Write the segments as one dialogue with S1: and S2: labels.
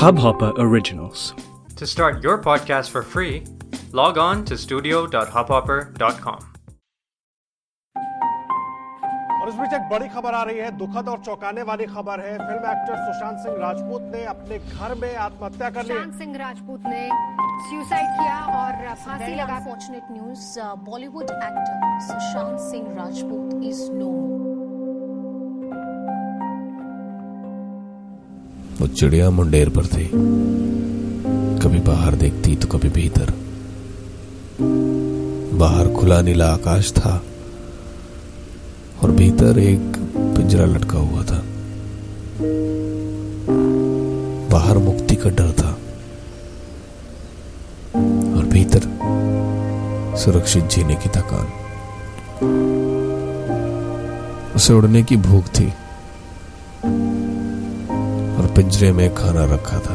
S1: Hubhopper Originals.
S2: To start your podcast for free, log on to studio.hubhopper.com.
S3: और इस बीच एक बड़ी खबर आ रही है दुखद और चौंकाने वाली खबर है फ़िल्म एक्टर सुशांत सिंह राजपूत ने अपने घर में आत्महत्या कर ली
S4: सुशांत सिंह राजपूत ने सुसाइड किया और फांसी लगा
S5: unfortunate news. Uh, Bollywood actor Sushant Singh Rajput is
S6: वो चिड़िया मुंडेर पर थी। कभी बाहर देखती तो कभी भीतर। बाहर खुला नीला आकाश था और भीतर एक पिंजरा लटका हुआ था। बाहर मुक्ति का डर था और भीतर सुरक्षित जीने की थकान। उसे उड़ने की भूख थी। पिंजरे में खाना रखा था।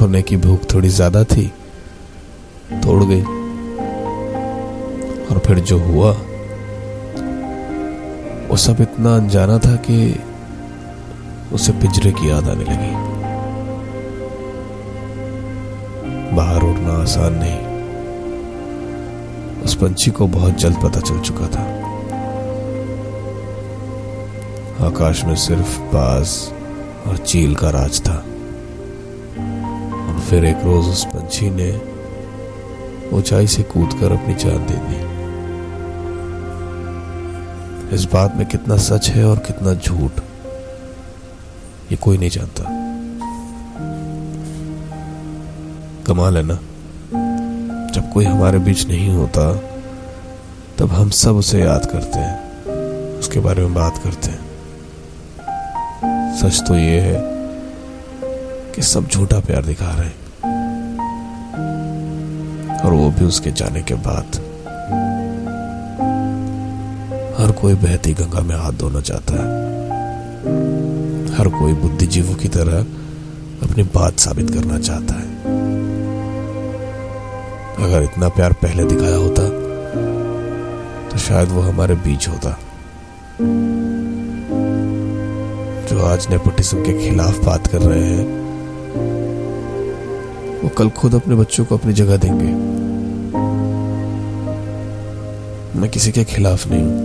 S6: होने की भूख थोड़ी ज़्यादा थी, तोड़ गई। और फिर जो हुआ, वो सब इतना अनजाना था कि उसे पिंजरे की याद आने लगी। बाहर उड़ना आसान नहीं। उस पंछी को बहुत जल्द पता चल चुका था। आकाश में सिर्फ़ बाज और चील का राज था। और फिर एक रोज उस पंछी ने ऊंचाई से कूदकर अपनी जान दे दी। इस बात में कितना सच है और कितना झूठ, ये कोई नहीं जानता। कमाल है ना? जब कोई हमारे बीच नहीं होता, तब हम सब उसे याद करते हैं, उसके बारे में बात करते हैं। सच तो ये है कि सब झूठा प्यार दिखा रहे हैं। और वो भी उसके जाने के बाद। हर कोई बहती गंगा में हाथ धोना चाहता है। हर कोई बुद्धिजीवों की तरह अपनी बात साबित करना चाहता है। अगर इतना प्यार पहले दिखाया होता तो शायद वो हमारे बीच होता। जो आज नेपोटिज्म के खिलाफ बात कर रहे हैं, वो कल खुद अपने बच्चों को अपनी जगह देंगे। मैं किसी के खिलाफ नहीं हूँ,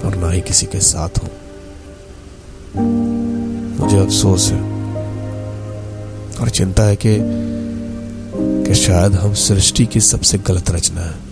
S6: और ना ही किसी के साथ हूँ। मुझे अफसोस है, और चिंता है कि कि शायद हम सृष्टि की सबसे गलत रचना है।